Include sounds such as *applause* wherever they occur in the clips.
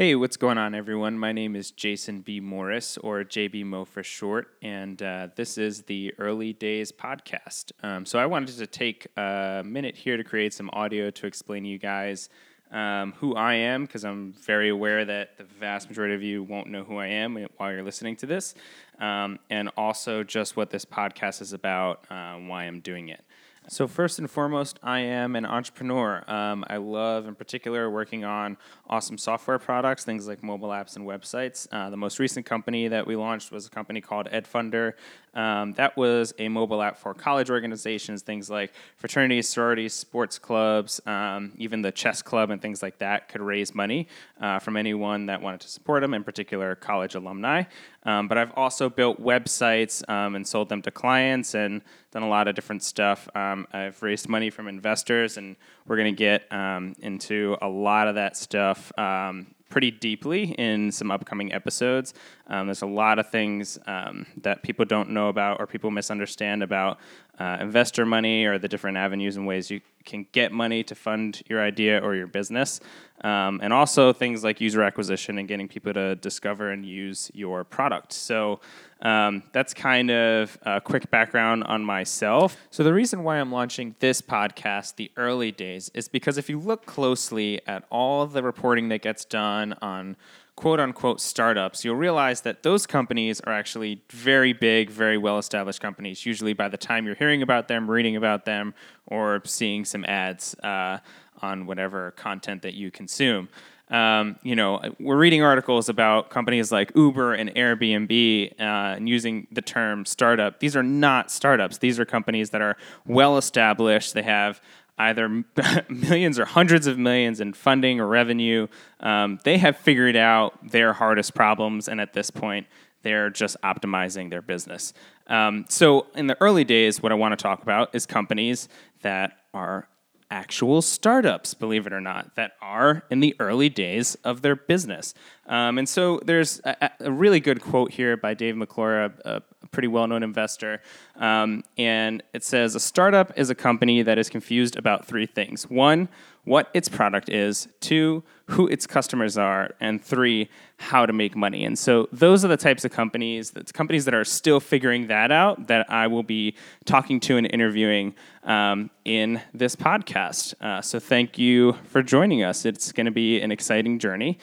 Hey, what's going on, everyone? My name is Jason B. Morris, or JB Mo for short, and uh, this is the Early Days podcast. Um, so, I wanted to take a minute here to create some audio to explain to you guys um, who I am, because I'm very aware that the vast majority of you won't know who I am while you're listening to this, um, and also just what this podcast is about, uh, why I'm doing it. So, first and foremost, I am an entrepreneur. Um, I love, in particular, working on awesome software products, things like mobile apps and websites. Uh, the most recent company that we launched was a company called EdFunder. Um, that was a mobile app for college organizations, things like fraternities, sororities, sports clubs, um, even the chess club and things like that could raise money uh, from anyone that wanted to support them, in particular, college alumni. Um, but I've also built websites um, and sold them to clients and done a lot of different stuff. Um, I've raised money from investors, and we're going to get um, into a lot of that stuff um, pretty deeply in some upcoming episodes. Um, there's a lot of things um, that people don't know about or people misunderstand about uh, investor money or the different avenues and ways you can get money to fund your idea or your business. Um, and also things like user acquisition and getting people to discover and use your product. So um, that's kind of a quick background on myself. So, the reason why I'm launching this podcast, The Early Days, is because if you look closely at all the reporting that gets done on quote unquote startups, you'll realize that those companies are actually very big, very well established companies. Usually, by the time you're hearing about them, reading about them, or seeing some ads uh, on whatever content that you consume. Um, you know, we're reading articles about companies like Uber and Airbnb uh, and using the term startup. These are not startups. These are companies that are well established. They have either *laughs* millions or hundreds of millions in funding or revenue. Um, they have figured out their hardest problems, and at this point, they're just optimizing their business. Um, so, in the early days, what I want to talk about is companies that are actual startups, believe it or not, that are in the early days of their business. Um, and so there's a, a, really good quote here by Dave McClure, a, a pretty well known investor. Um, and it says A startup is a company that is confused about three things one, what its product is, two, who its customers are, and three, how to make money. And so those are the types of companies, that's companies that are still figuring that out that I will be talking to and interviewing um, in this podcast. Uh, so thank you for joining us. It's going to be an exciting journey.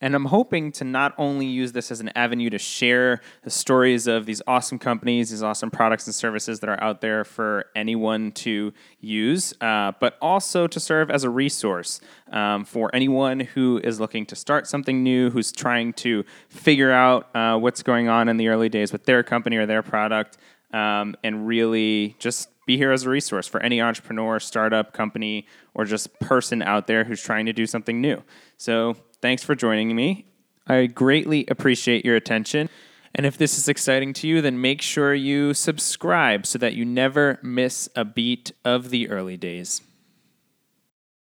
And I'm hoping to not only use this as an avenue to share the stories of these awesome companies, these awesome products and services that are out there for anyone to use, uh, but also to serve as a resource um, for anyone who is looking to start something new, who's trying to figure out uh, what's going on in the early days with their company or their product, um, and really just be here as a resource for any entrepreneur, startup, company, or just person out there who's trying to do something new. So, thanks for joining me. I greatly appreciate your attention. And if this is exciting to you, then make sure you subscribe so that you never miss a beat of the early days.